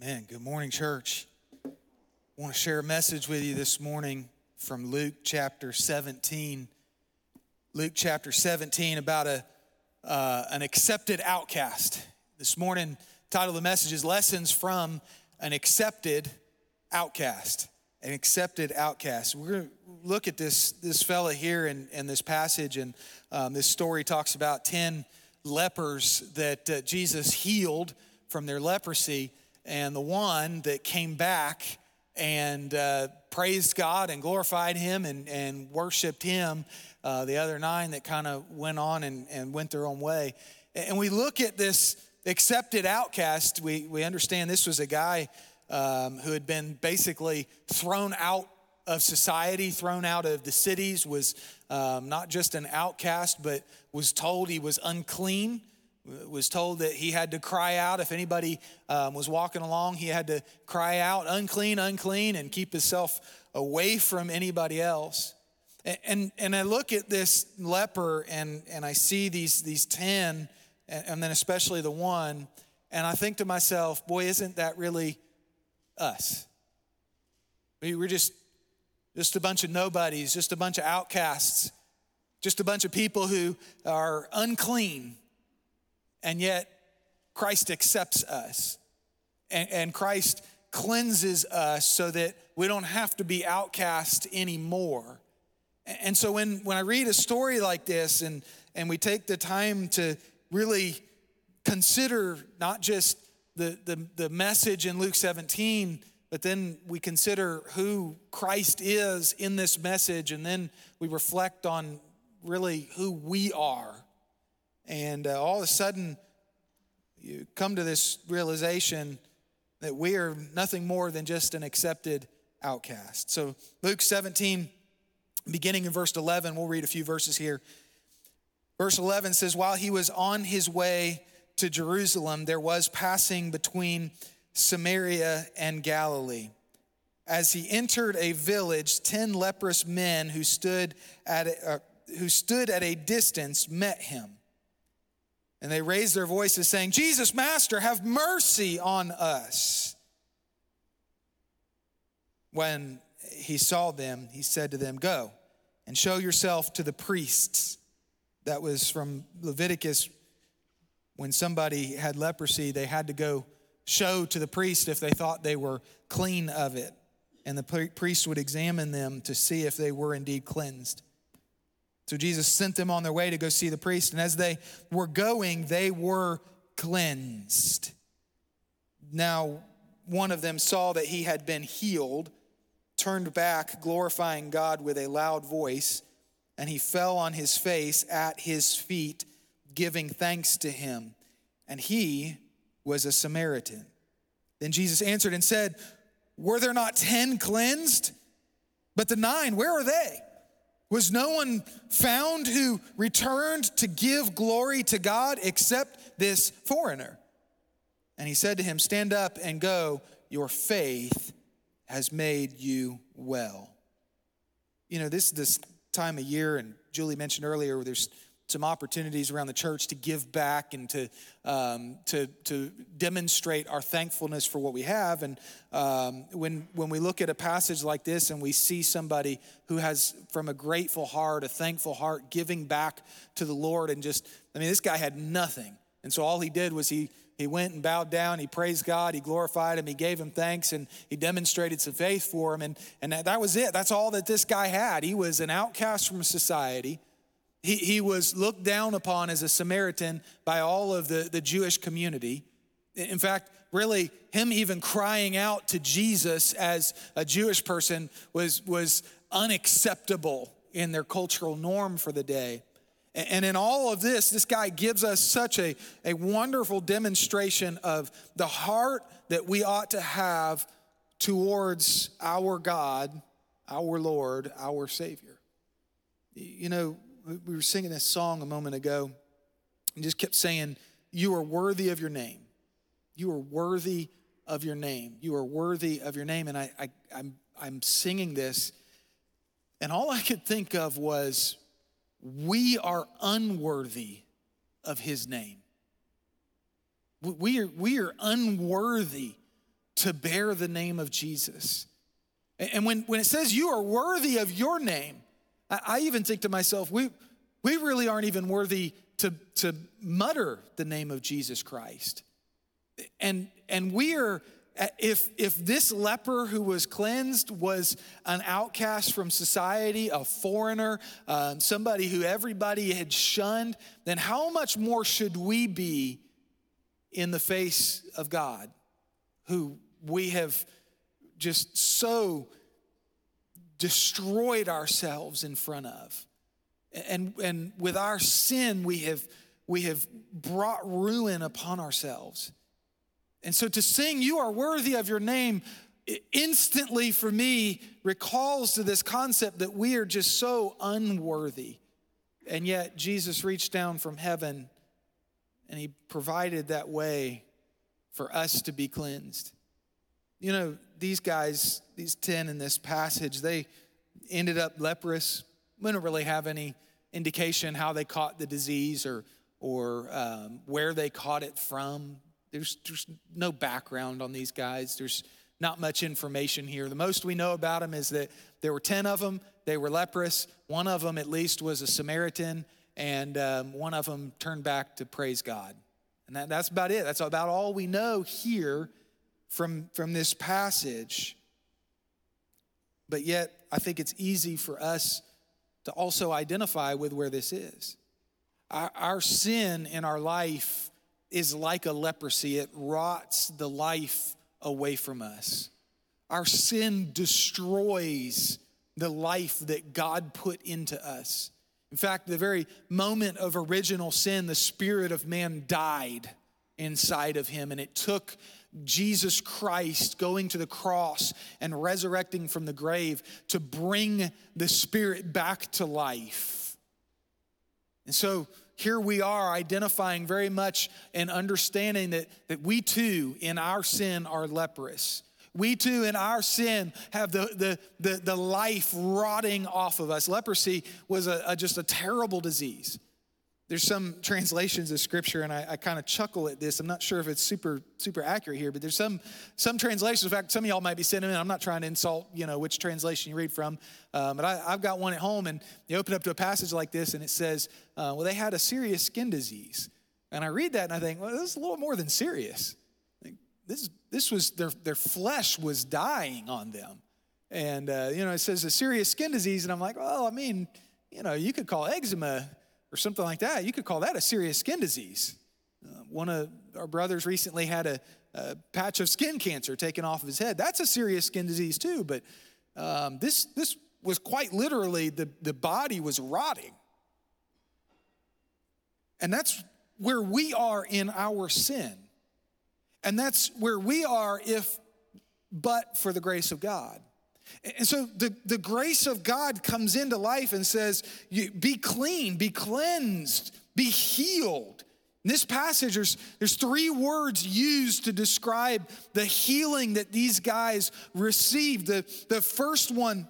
Man, good morning, church. I want to share a message with you this morning from Luke chapter 17. Luke chapter 17 about a, uh, an accepted outcast. This morning, title of the message is Lessons from an Accepted Outcast. An accepted outcast. We're going to look at this, this fella here in, in this passage, and um, this story talks about 10 lepers that uh, Jesus healed from their leprosy and the one that came back and uh, praised God and glorified Him and, and worshiped Him, uh, the other nine that kind of went on and, and went their own way. And we look at this accepted outcast, we, we understand this was a guy um, who had been basically thrown out of society, thrown out of the cities, was um, not just an outcast, but was told he was unclean was told that he had to cry out. If anybody um, was walking along he had to cry out unclean unclean and keep himself away from anybody else. And, and, and i look at this leper and, and i see these, these 10 and, and then especially the one and i think to myself boy isn't that really us? We, we're just just a bunch of nobodies just a bunch of outcasts just a bunch of people who are unclean and yet, Christ accepts us. And, and Christ cleanses us so that we don't have to be outcast anymore. And so when, when I read a story like this and, and we take the time to really consider not just the, the, the message in Luke 17, but then we consider who Christ is in this message, and then we reflect on really who we are and uh, all of a sudden, you come to this realization that we are nothing more than just an accepted outcast. So, Luke 17, beginning in verse 11, we'll read a few verses here. Verse 11 says, While he was on his way to Jerusalem, there was passing between Samaria and Galilee. As he entered a village, 10 leprous men who stood at a, uh, who stood at a distance met him. And they raised their voices, saying, Jesus, Master, have mercy on us. When he saw them, he said to them, Go and show yourself to the priests. That was from Leviticus. When somebody had leprosy, they had to go show to the priest if they thought they were clean of it. And the priest would examine them to see if they were indeed cleansed. So Jesus sent them on their way to go see the priest. And as they were going, they were cleansed. Now, one of them saw that he had been healed, turned back, glorifying God with a loud voice, and he fell on his face at his feet, giving thanks to him. And he was a Samaritan. Then Jesus answered and said, Were there not ten cleansed? But the nine, where are they? Was no one found who returned to give glory to God except this foreigner? And he said to him, Stand up and go, your faith has made you well. You know, this this time of year, and Julie mentioned earlier, there's some opportunities around the church to give back and to, um, to, to demonstrate our thankfulness for what we have. And um, when, when we look at a passage like this and we see somebody who has, from a grateful heart, a thankful heart, giving back to the Lord, and just, I mean, this guy had nothing. And so all he did was he, he went and bowed down, he praised God, he glorified him, he gave him thanks, and he demonstrated some faith for him. And, and that, that was it. That's all that this guy had. He was an outcast from society. He, he was looked down upon as a Samaritan by all of the, the Jewish community. In fact, really, him even crying out to Jesus as a Jewish person was, was unacceptable in their cultural norm for the day. And in all of this, this guy gives us such a, a wonderful demonstration of the heart that we ought to have towards our God, our Lord, our Savior. You know, we were singing this song a moment ago and just kept saying, You are worthy of your name. You are worthy of your name. You are worthy of your name. And I, I, I'm, I'm singing this, and all I could think of was, We are unworthy of his name. We are, we are unworthy to bear the name of Jesus. And when, when it says you are worthy of your name, I, even think to myself, we, we really aren't even worthy to, to mutter the name of Jesus Christ. And, and we are, if, if this leper who was cleansed was an outcast from society, a foreigner, uh, somebody who everybody had shunned, then how much more should we be in the face of God, who we have just so destroyed ourselves in front of? And, and with our sin, we have, we have brought ruin upon ourselves. And so to sing, You are worthy of your name, instantly for me recalls to this concept that we are just so unworthy. And yet Jesus reached down from heaven and he provided that way for us to be cleansed. You know, these guys, these 10 in this passage, they ended up leprous. We don't really have any indication how they caught the disease or, or um, where they caught it from. There's, there's no background on these guys. There's not much information here. The most we know about them is that there were 10 of them. They were leprous. One of them, at least, was a Samaritan, and um, one of them turned back to praise God. And that, that's about it. That's about all we know here from, from this passage. But yet, I think it's easy for us to also identify with where this is. Our, our sin in our life is like a leprosy, it rots the life away from us. Our sin destroys the life that God put into us. In fact, the very moment of original sin, the spirit of man died inside of him, and it took Jesus Christ going to the cross and resurrecting from the grave to bring the spirit back to life. And so, here we are identifying very much and understanding that, that we too, in our sin, are leprous. We too, in our sin, have the, the, the, the life rotting off of us. Leprosy was a, a just a terrible disease. There's some translations of scripture, and I, I kind of chuckle at this. I'm not sure if it's super, super accurate here, but there's some, some translations. In fact, some of y'all might be sitting in. I'm not trying to insult, you know, which translation you read from, um, but I, have got one at home, and you open up to a passage like this, and it says, uh, "Well, they had a serious skin disease," and I read that, and I think, well, this is a little more than serious. This, this was their, their flesh was dying on them, and uh, you know, it says a serious skin disease, and I'm like, well, I mean, you know, you could call eczema or something like that, you could call that a serious skin disease. Uh, one of our brothers recently had a, a, patch of skin cancer taken off of his head. That's a serious skin disease too, but um, this, this was quite literally the, the body was rotting. And that's where we are in our sin. And that's where we are if but for the grace of God. And so the, the grace of God comes into life and says, be clean, be cleansed, be healed. In this passage, there's, there's three words used to describe the healing that these guys received. The, the first one,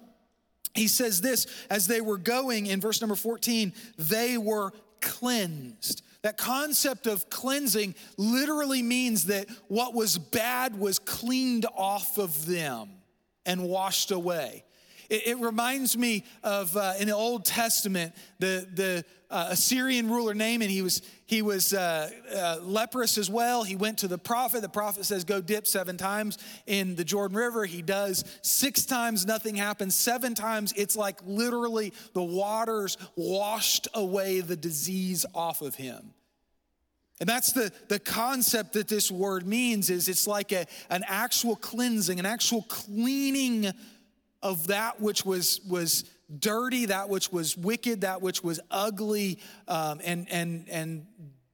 he says this as they were going in verse number 14, they were cleansed. That concept of cleansing literally means that what was bad was cleaned off of them and washed away. It, it reminds me of uh, in the Old Testament, the, the uh, Assyrian ruler Naaman, he was, he was uh, uh, leprous as well. He went to the prophet. The prophet says, Go dip seven times in the Jordan River. He does. Six times, nothing happens. Seven times, it's like literally the waters washed away the disease off of him. And that's the, the concept that this word means is it's like a, an actual cleansing, an actual cleaning of that which was, was dirty, that which was wicked, that which was ugly um, and, and, and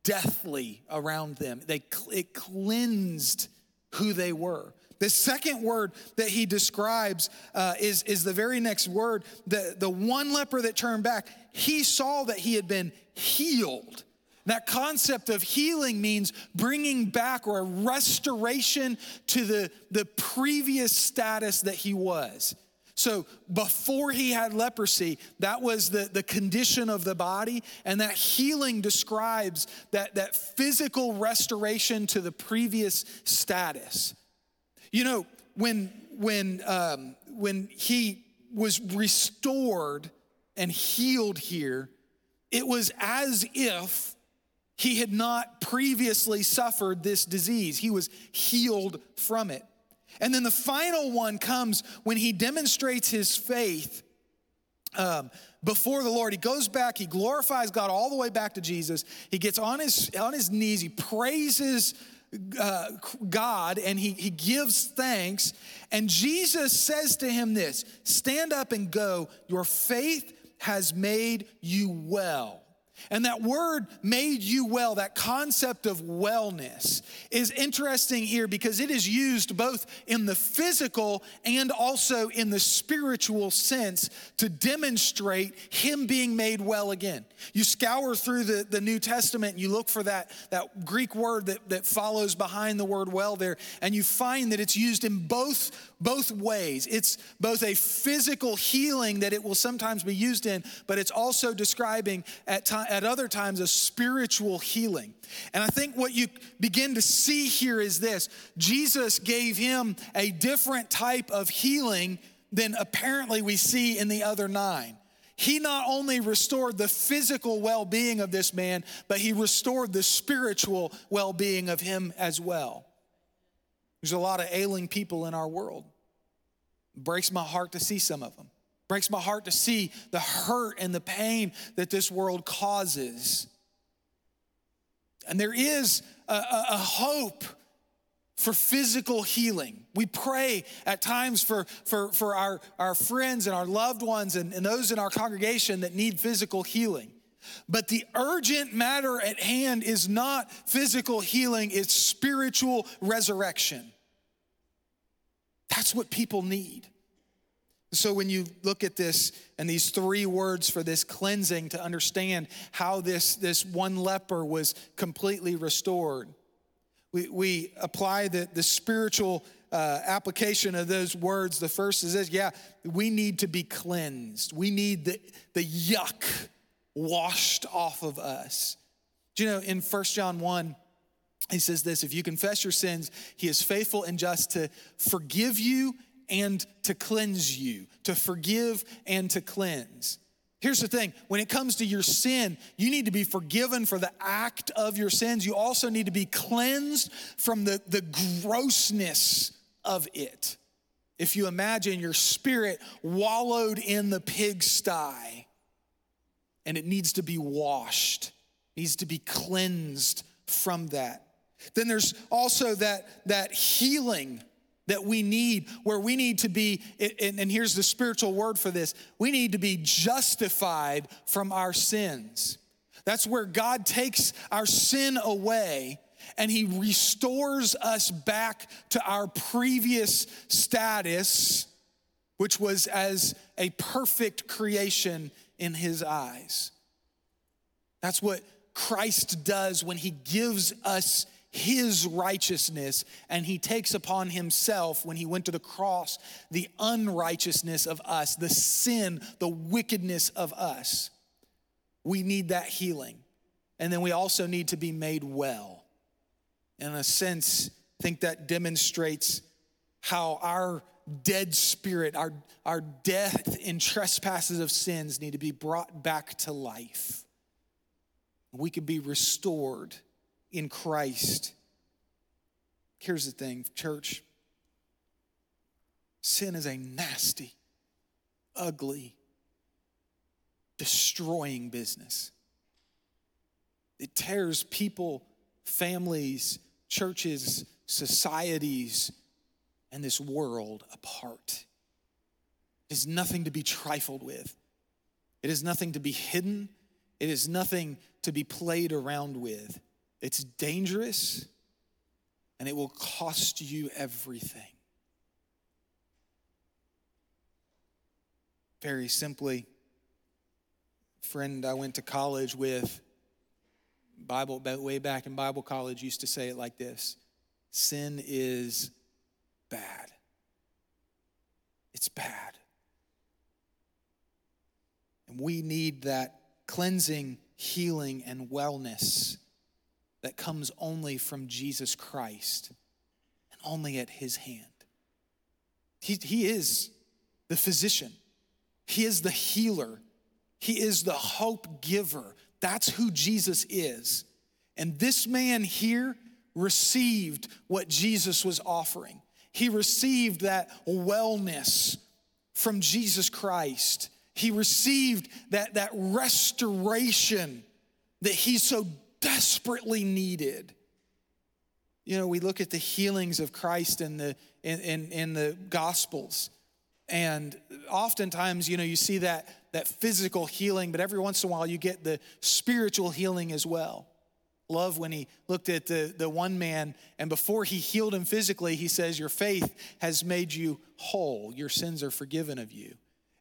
deathly around them. They, it cleansed who they were. The second word that he describes uh, is, is the very next word. The, the one leper that turned back, he saw that he had been healed. That concept of healing means bringing back or a restoration to the, the previous status that he was. So before he had leprosy, that was the, the condition of the body, and that healing describes that, that physical restoration to the previous status. You know, when when um, when he was restored and healed here, it was as if he had not previously suffered this disease. He was healed from it. And then the final one comes when he demonstrates his faith um, before the Lord. He goes back, he glorifies God all the way back to Jesus. He gets on his, on his knees, he praises uh, God and he, he gives thanks. And Jesus says to him this Stand up and go, your faith has made you well. And that word made you well, that concept of wellness, is interesting here because it is used both in the physical and also in the spiritual sense to demonstrate Him being made well again. You scour through the, the New Testament and you look for that, that Greek word that, that follows behind the word well there, and you find that it's used in both both ways. It's both a physical healing that it will sometimes be used in, but it's also describing at, at other times a spiritual healing. And I think what you begin to see here is this Jesus gave him a different type of healing than apparently we see in the other nine. He not only restored the physical well being of this man, but he restored the spiritual well being of him as well. There's a lot of ailing people in our world. It breaks my heart to see some of them. Breaks my heart to see the hurt and the pain that this world causes. And there is a, a, a hope for physical healing. We pray at times for, for, for our, our friends and our loved ones and, and those in our congregation that need physical healing. But the urgent matter at hand is not physical healing, it's spiritual resurrection. That's what people need. So when you look at this and these three words for this cleansing to understand how this, this one leper was completely restored, we, we apply the, the spiritual uh, application of those words. The first is this yeah, we need to be cleansed. We need the, the yuck washed off of us. Do you know in First John 1, he says this if you confess your sins, he is faithful and just to forgive you and to cleanse you, to forgive and to cleanse. Here's the thing when it comes to your sin, you need to be forgiven for the act of your sins. You also need to be cleansed from the, the grossness of it. If you imagine your spirit wallowed in the pigsty and it needs to be washed, needs to be cleansed from that. Then there's also that, that healing that we need, where we need to be, and here's the spiritual word for this we need to be justified from our sins. That's where God takes our sin away and He restores us back to our previous status, which was as a perfect creation in His eyes. That's what Christ does when He gives us his righteousness, and he takes upon himself when he went to the cross the unrighteousness of us, the sin, the wickedness of us. We need that healing. And then we also need to be made well. In a sense, I think that demonstrates how our dead spirit, our, our death in trespasses of sins need to be brought back to life. We can be restored in Christ. Here's the thing, church sin is a nasty, ugly, destroying business. It tears people, families, churches, societies, and this world apart. It is nothing to be trifled with. It is nothing to be hidden. It is nothing to be played around with. It's dangerous and it will cost you everything. Very simply, friend I went to college with, Bible way back in Bible college used to say it like this sin is bad. It's bad. And we need that cleansing, healing, and wellness that comes only from Jesus Christ and only at his hand. He, he is the physician, He is the healer, He is the hope giver. That's who Jesus is. And this man here received what Jesus was offering. He received that wellness from Jesus Christ. He received that, that restoration that he so desperately needed. You know, we look at the healings of Christ in the, in, in, in the Gospels, and oftentimes, you know, you see that, that physical healing, but every once in a while you get the spiritual healing as well. Love when he looked at the, the one man, and before he healed him physically, he says, Your faith has made you whole. Your sins are forgiven of you.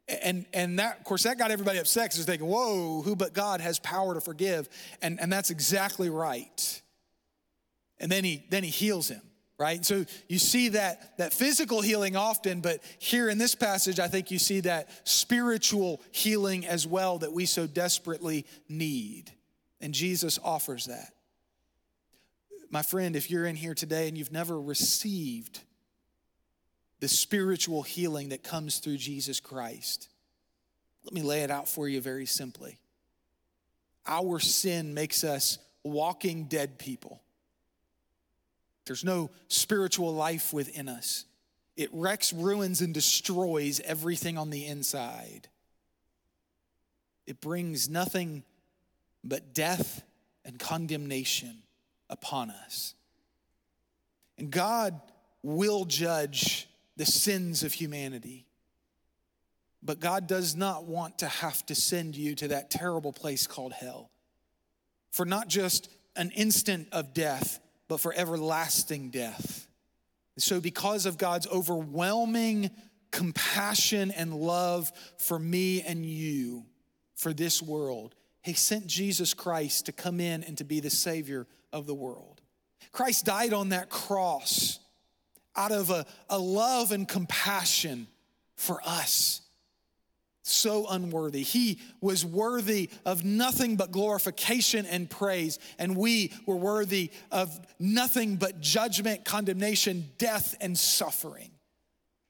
And, and that, of course, that got everybody upset because they're thinking, Whoa, who but God has power to forgive? And, and that's exactly right. And then he, then he heals him right so you see that that physical healing often but here in this passage i think you see that spiritual healing as well that we so desperately need and jesus offers that my friend if you're in here today and you've never received the spiritual healing that comes through jesus christ let me lay it out for you very simply our sin makes us walking dead people there's no spiritual life within us. It wrecks, ruins, and destroys everything on the inside. It brings nothing but death and condemnation upon us. And God will judge the sins of humanity. But God does not want to have to send you to that terrible place called hell for not just an instant of death, but for everlasting death. So, because of God's overwhelming compassion and love for me and you, for this world, He sent Jesus Christ to come in and to be the Savior of the world. Christ died on that cross out of a, a love and compassion for us so unworthy. He was worthy of nothing but glorification and praise, and we were worthy of nothing but judgment, condemnation, death, and suffering.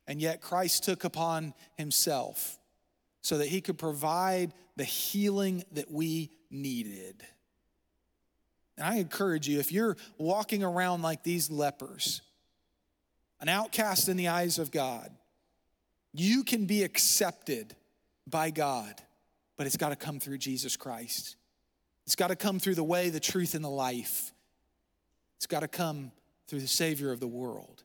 And yet Christ took upon himself so that he could provide the healing that we needed. And I encourage you, if you're walking around like these lepers, an outcast in the eyes of God, you can be accepted by God, but it's got to come through Jesus Christ. It's got to come through the way, the truth, and the life. It's got to come through the Savior of the world.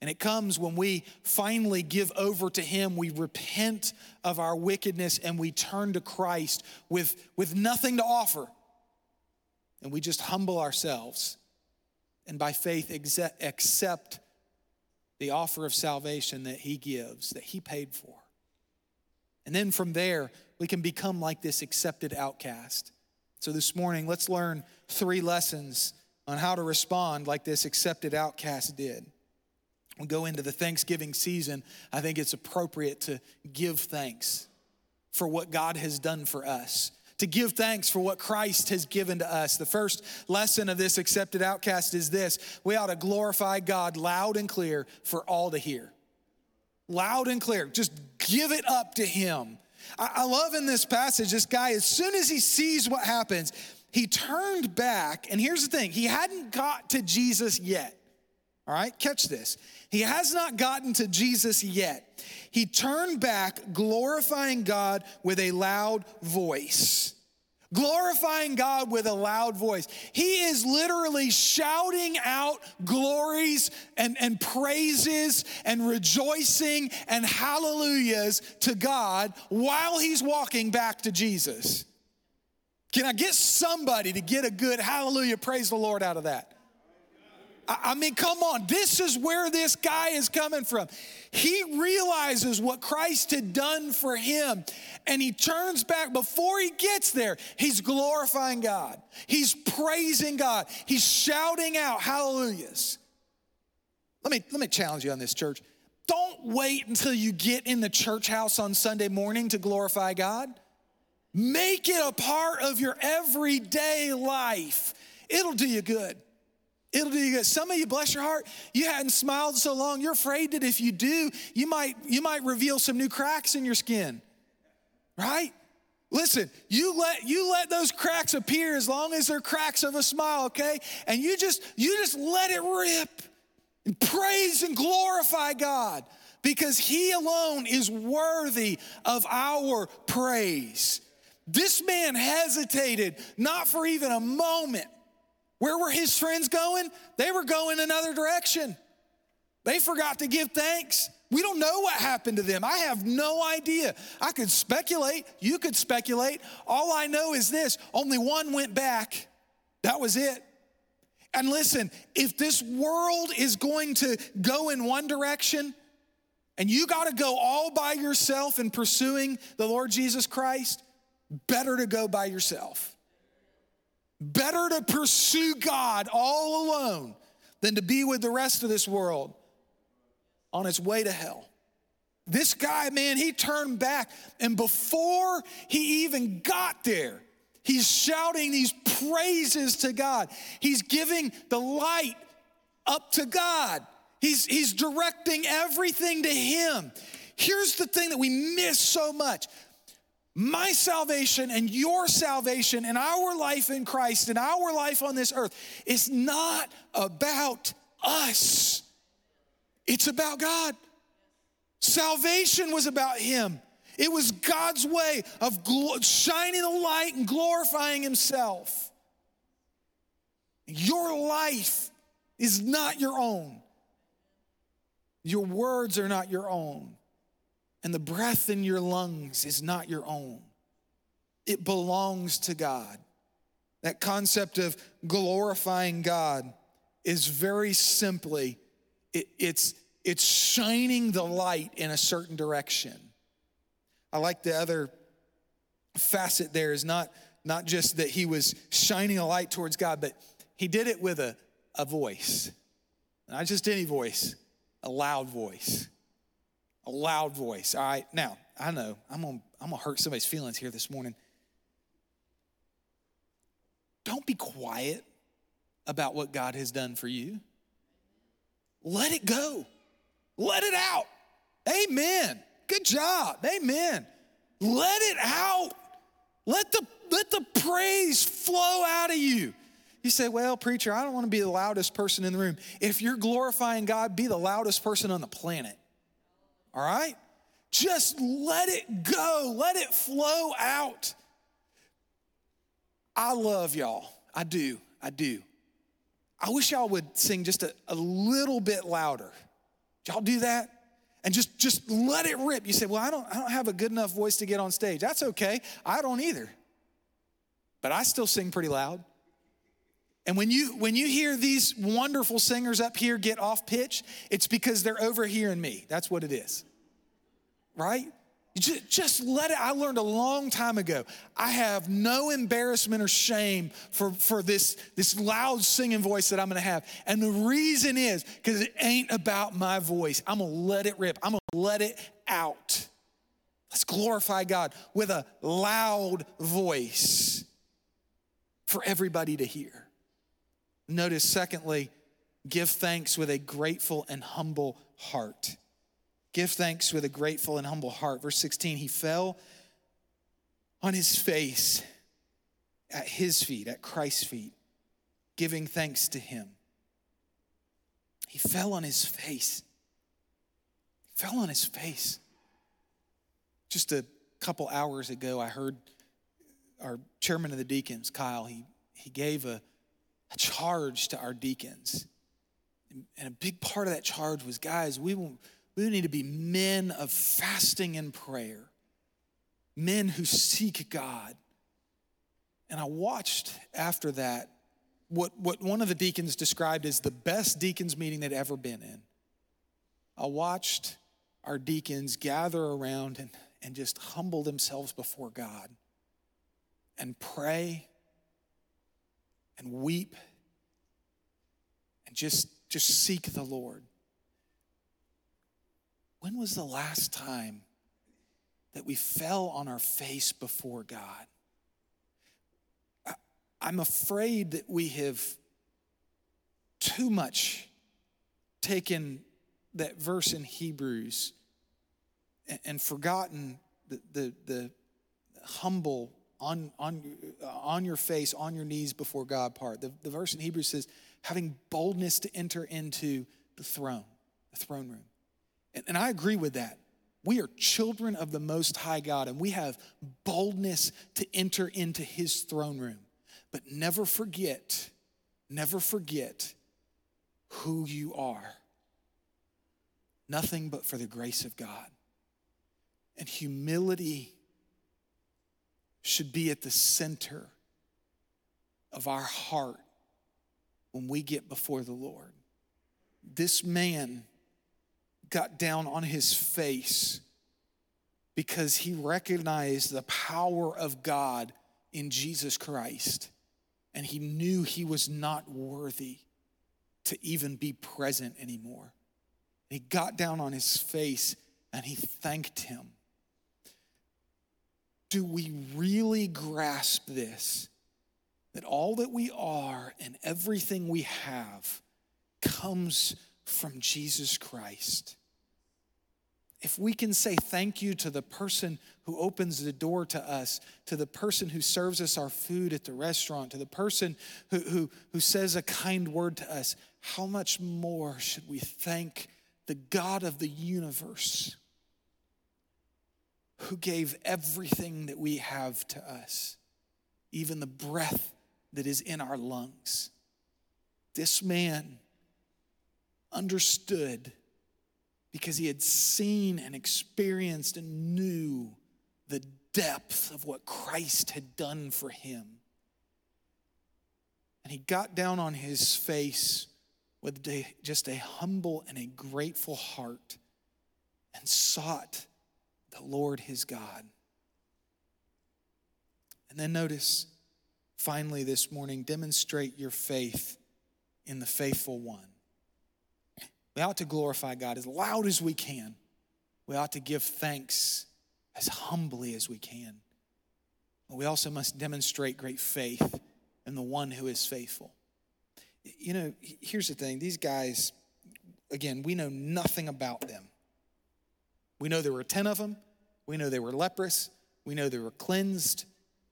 And it comes when we finally give over to Him, we repent of our wickedness, and we turn to Christ with, with nothing to offer. And we just humble ourselves and by faith accept the offer of salvation that He gives, that He paid for. And then from there, we can become like this accepted outcast. So this morning, let's learn three lessons on how to respond like this accepted outcast did. We go into the Thanksgiving season, I think it's appropriate to give thanks for what God has done for us, to give thanks for what Christ has given to us. The first lesson of this accepted outcast is this we ought to glorify God loud and clear for all to hear loud and clear. Just give it up to him. I, love in this passage, this guy, as soon as he sees what happens, he turned back. And here's the thing he hadn't got to Jesus yet. All right, catch this. He has not gotten to Jesus yet. He turned back, glorifying God with a loud voice glorifying God with a loud voice. He is literally shouting out glories and, and praises and rejoicing and hallelujahs to God while he's walking back to Jesus. Can I get somebody to get a good hallelujah, praise the Lord out of that? I mean, come on, this is where this guy is coming from. He realizes what Christ had done for him, and he turns back. Before he gets there, he's glorifying God, he's praising God, he's shouting out hallelujahs. Let me, let me challenge you on this, church. Don't wait until you get in the church house on Sunday morning to glorify God. Make it a part of your everyday life. It'll do you good. It'll do you good. Some of you, bless your heart, you hadn't smiled so long, you're afraid that if you do, you might, you might reveal some new cracks in your skin. Right? Listen, you let you let those cracks appear as long as they're cracks of a smile, okay? And you just you just let it rip and praise and glorify God because he alone is worthy of our praise. This man hesitated not for even a moment. Where were his friends going? They were going another direction. They forgot to give thanks. We don't know what happened to them. I have no idea. I could speculate. You could speculate. All I know is this only one went back. That was it. And listen, if this world is going to go in one direction, and you got to go all by yourself in pursuing the Lord Jesus Christ, better to go by yourself. Better to pursue God all alone than to be with the rest of this world on its way to hell. This guy, man, he turned back, and before he even got there, he's shouting these praises to God. He's giving the light up to God. He's, he's directing everything to Him. Here's the thing that we miss so much my salvation and your salvation and our life in Christ and our life on this earth is not about us, it's about God. Salvation was about Him. It was God's way of shining the light and glorifying Himself. Your life is not your own. Your words are not your own. And the breath in your lungs is not your own. It belongs to God. That concept of glorifying God is very simply it, it's, it's shining the light in a certain direction. I like the other facet there is not, not just that he was shining a light towards God, but he did it with a, a voice. Not just any voice, a loud voice. A loud voice. All right, now, I know I'm gonna, I'm gonna hurt somebody's feelings here this morning. Don't be quiet about what God has done for you. Let it go. Let it out. Amen. Good job. Amen. Let it out. Let the, let the praise flow out of you. You say, Well, preacher, I don't want to be the loudest person in the room. If you're glorifying God, be the loudest person on the planet. All right? Just let it go, let it flow out. I love y'all. I do. I do. I wish y'all would sing just a, a little bit louder. Y'all do that? And just, just let it rip. You say, Well, I don't, I don't have a good enough voice to get on stage. That's okay. I don't either. But I still sing pretty loud. And when you when you hear these wonderful singers up here get off pitch, it's because they're overhearing me. That's what it is. Right? Just, just let it. I learned a long time ago. I have no embarrassment or shame for, for this, this loud singing voice that I'm gonna have. And the reason is because it ain't about my voice. I'm gonna let it rip, I'm gonna let it out. Let's glorify God with a loud voice for everybody to hear. Notice, secondly, give thanks with a grateful and humble heart. Give thanks with a grateful and humble heart. Verse 16, he fell on his face at his feet, at Christ's feet, giving thanks to him. He fell on his face. He fell on his face. Just a couple hours ago, I heard our chairman of the deacons, Kyle, he, he gave a, a charge to our deacons. And a big part of that charge was guys, we, will, we need to be men of fasting and prayer, men who seek God. And I watched after that what, what one of the deacons described as the best deacons meeting they'd ever been in. I watched our deacons gather around and, and just humble themselves before God and pray and weep and just, just seek the Lord. When was the last time that we fell on our face before God? I'm afraid that we have too much taken that verse in Hebrews and, and forgotten the, the, the humble on, on, uh, on your face, on your knees before God part. The, the verse in Hebrews says, having boldness to enter into the throne, the throne room. And, I agree with that. We are children of the Most High God, and we have boldness to enter into His throne room. But never forget, never forget who you are. Nothing but for the grace of God. And humility should be at the center of our heart when we get before the Lord. This man got down on his face because he recognized the power of God in Jesus Christ and he knew he was not worthy to even be present anymore. He got down on his face and he thanked him. Do we really grasp this? That all that we are and everything we have comes from Jesus Christ. If we can say thank you to the person who opens the door to us, to the person who serves us our food at the restaurant, to the person who, who, who says a kind word to us, how much more should we thank the God of the universe who gave everything that we have to us, even the breath that is in our lungs? This man understood because he had seen and experienced and knew the depth of what Christ had done for him. And he got down on his face with just a humble and a grateful heart and sought the Lord his God. And then notice, finally, this morning, demonstrate your faith in the faithful one. We ought to glorify God as loud as we can. We ought to give thanks as humbly as we can. But we also must demonstrate great faith in the one who is faithful. You know, here's the thing these guys, again, we know nothing about them. We know there were 10 of them, we know they were leprous, we know they were cleansed,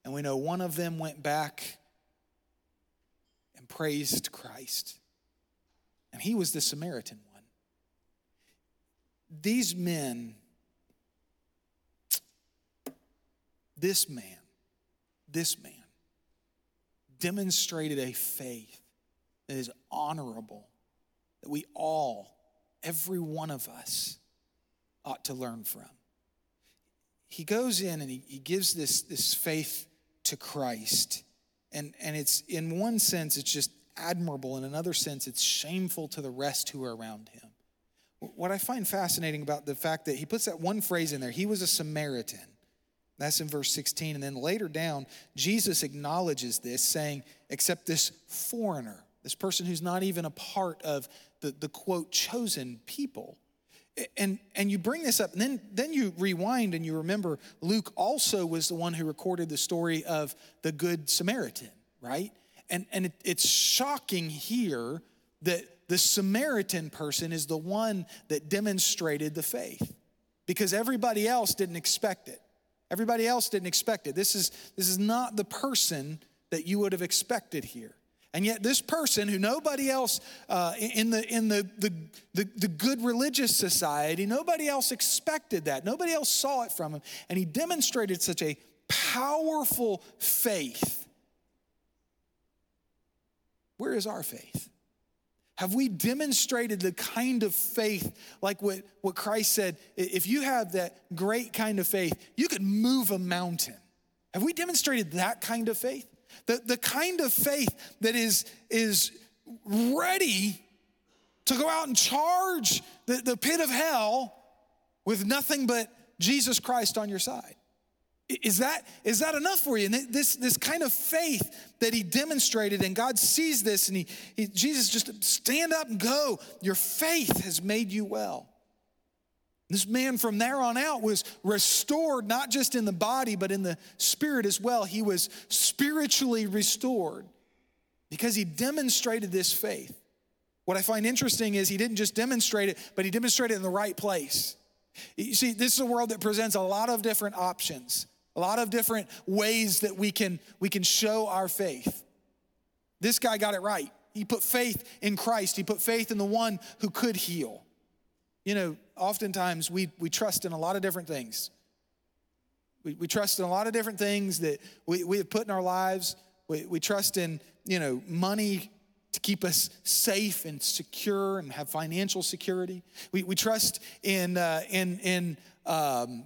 and we know one of them went back and praised Christ. And he was the Samaritan one these men, this man, this man demonstrated a faith that is honorable, that we all, every one of us, ought to learn from. He goes in and he, he gives this, this faith to Christ. And, and it's in one sense, it's just admirable. In another sense, it's shameful to the rest who are around him. What I find fascinating about the fact that he puts that one phrase in there, he was a Samaritan. That's in verse 16. And then later down, Jesus acknowledges this, saying, except this foreigner, this person who's not even a part of the, the quote, chosen people. And, and you bring this up, and then, then you rewind and you remember Luke also was the one who recorded the story of the Good Samaritan, right? And, and it, it's shocking here that the Samaritan person is the one that demonstrated the faith because everybody else didn't expect it. Everybody else didn't expect it. This is, this is not the person that you would have expected here. And yet, this person who nobody else uh, in, the, in the, the, the, the good religious society, nobody else expected that. Nobody else saw it from him. And he demonstrated such a powerful faith. Where is our faith? Have we demonstrated the kind of faith like what, what Christ said? If you have that great kind of faith, you could move a mountain. Have we demonstrated that kind of faith? The, the kind of faith that is, is ready to go out and charge the, the pit of hell with nothing but Jesus Christ on your side. Is that, is that enough for you? And this, this kind of faith that he demonstrated, and God sees this, and he, he, Jesus just stand up and go. Your faith has made you well. This man from there on out was restored, not just in the body, but in the spirit as well. He was spiritually restored because he demonstrated this faith. What I find interesting is he didn't just demonstrate it, but he demonstrated it in the right place. You see, this is a world that presents a lot of different options, a lot of different ways that we can, we can show our faith. This guy got it right. He put faith in Christ, he put faith in the one who could heal. You know, oftentimes we, we trust in a lot of different things. We, we trust in a lot of different things that we, we have put in our lives. We, we trust in, you know, money to keep us safe and secure and have financial security. We, we trust in, uh, in, in um,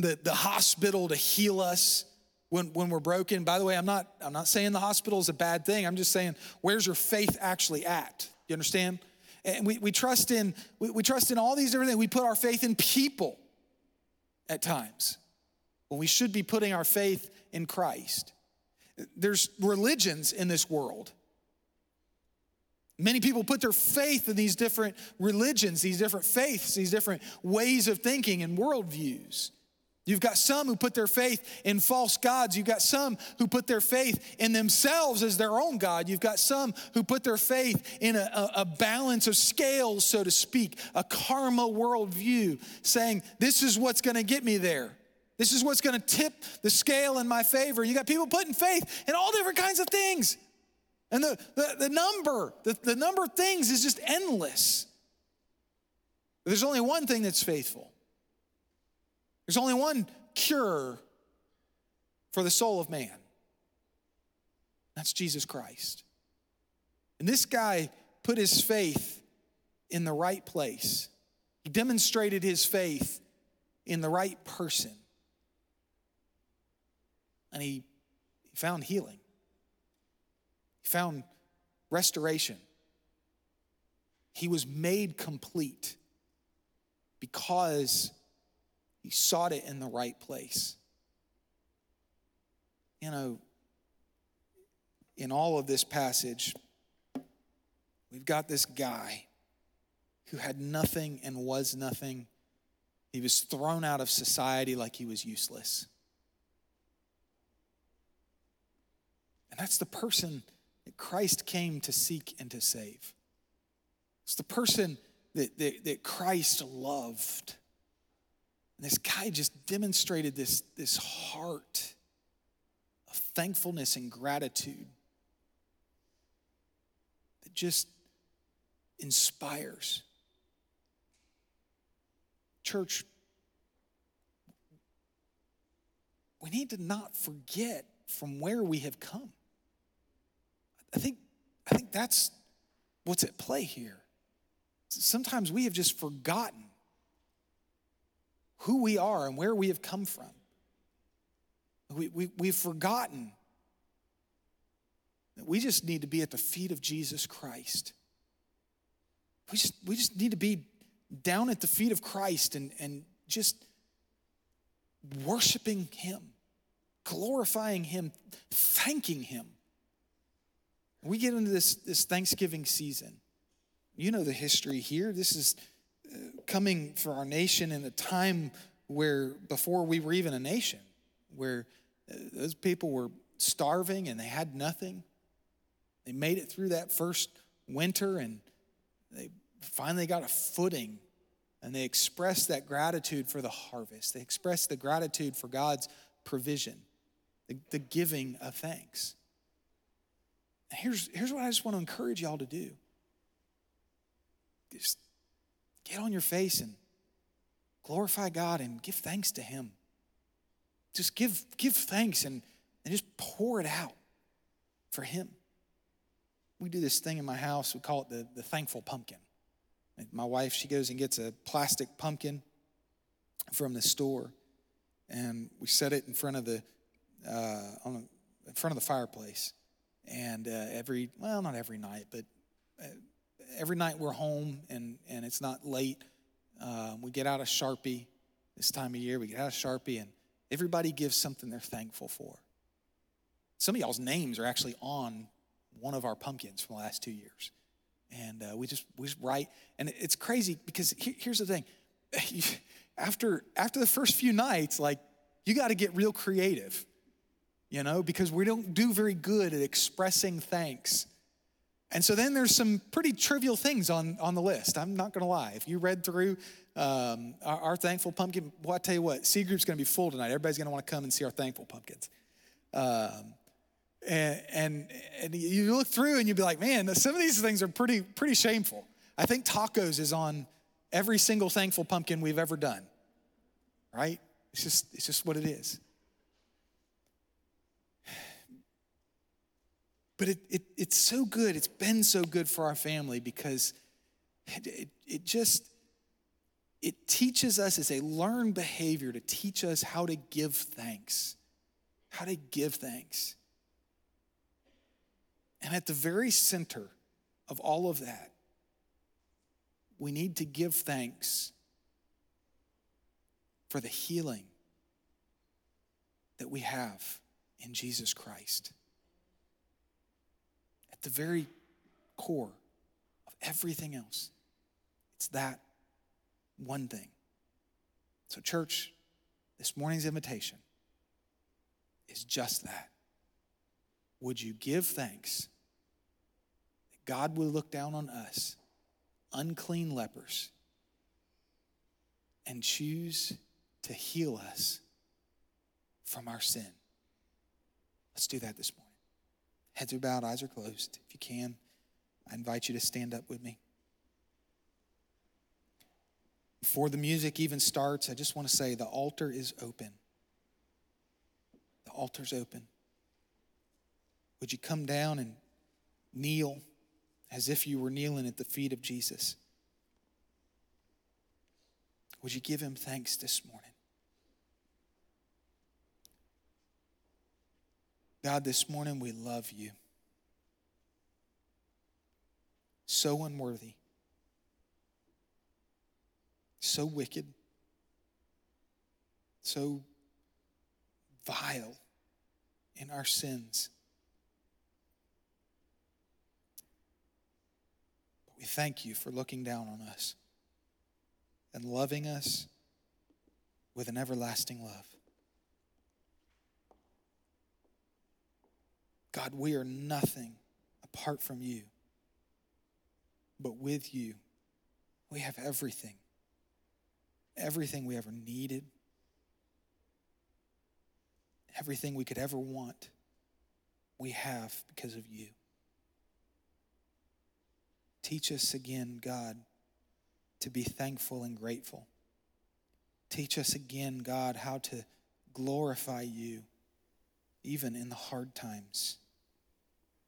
the, the hospital to heal us when, when we're broken. By the way, I'm not, I'm not saying the hospital is a bad thing. I'm just saying, where's your faith actually at? You understand? And we, we trust in we, we trust in all these different things. We put our faith in people at times when we should be putting our faith in Christ. There's religions in this world Many people put their faith in these different religions, these different faiths, these different ways of thinking and worldviews. You've got some who put their faith in false gods. You've got some who put their faith in themselves as their own God. You've got some who put their faith in a, a, a balance of scales, so to speak, a karma worldview, saying, This is what's gonna get me there. This is what's gonna tip the scale in my favor. You got people putting faith in all different kinds of things. And the, the, the number, the, the number of things is just endless. But there's only one thing that's faithful. There's only one cure for the soul of man. That's Jesus Christ. And this guy put his faith in the right place. He demonstrated his faith in the right person. And he, found healing he found restoration. He was made complete because he sought it in the right place. You know, in all of this passage, we've got this guy who had nothing and was nothing. He was thrown out of society like he was useless. And that's the person that Christ came to seek and to save. It's the person that, that, that Christ loved. And this guy just demonstrated this, this heart of thankfulness and gratitude that just inspires. Church, we need to not forget from where we have come. I think, I think that's what's at play here. Sometimes we have just forgotten who we are and where we have come from. We, we, we've forgotten that we just need to be at the feet of Jesus Christ. We just, we just need to be down at the feet of Christ and, and just worshiping Him, glorifying Him, thanking Him we get into this, this Thanksgiving season. You know the history here. This is coming for our nation in a time where, before we were even a nation, where uh, those people were starving and they had nothing. They made it through that first winter and they finally got a footing and they expressed that gratitude for the harvest. They expressed the gratitude for God's provision, the, the giving of thanks. Here's, here's what I just want to encourage y'all to do just get on your face and glorify God and give thanks to Him. Just give, give thanks and, and just pour it out for Him. We do this thing in my house, we call it the, the thankful pumpkin. My wife, she goes and gets a plastic pumpkin from the store, and we set it in front of the uh, on in front of the fireplace. And uh, every, well, not every night, but uh, every night we're home and, and it's not late. Uh, we get out a Sharpie this time of year. We get out a Sharpie and everybody gives something they're thankful for. Some of y'all's names are actually on one of our pumpkins from the last two years. And uh, we, just, we just write. And it's crazy because here's the thing. after, after the first few nights, like, you got to get real creative you know, because we don't do very good at expressing thanks. And so then there's some pretty trivial things on, on the list. I'm not going to lie. If you read through um, our, our, thankful pumpkin, well, I tell you what, C group's going to be full tonight. Everybody's going to want to come and see our thankful pumpkins. Um, and, and, and you look through and you'd be like, man, some of these things are pretty pretty shameful. I think tacos is on every single thankful pumpkin we've ever done. Right? It's just it's just what it is. But it, it, it's so good. It's been so good for our family because it, it, it just, it teaches us as a learned behavior to teach us how to give thanks. How to give thanks. And at the very center of all of that, we need to give thanks for the healing that we have in Jesus Christ at the very core of everything else. It's that one thing. So, church, this morning's invitation is just that. Would you give thanks that God will look down on us, unclean lepers, and choose to heal us from our sin? Let's do that this morning. Heads are bowed, eyes are closed. If you can, I invite you to stand up with me. Before the music even starts, I just want to say the altar is open. The altar's open. Would you come down and kneel as if you were kneeling at the feet of Jesus? Would you give him thanks this morning? God, this morning we love you. So unworthy, so wicked, so vile in our sins. But we thank you for looking down on us and loving us with an everlasting love. God, we are nothing apart from you. But with you, we have everything. Everything we ever needed, everything we could ever want, we have because of you. Teach us again, God, to be thankful and grateful. Teach us again, God, how to glorify you even in the hard times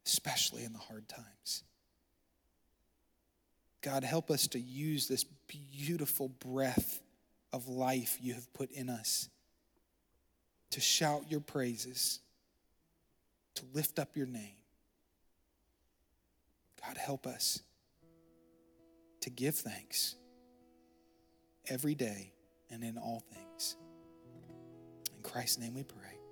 especially in the hard times. God, help us to use this beautiful breath of life you have put in us to shout your praises, to lift up your name. God, help us to give thanks every day and in all things. In Christ's name we pray.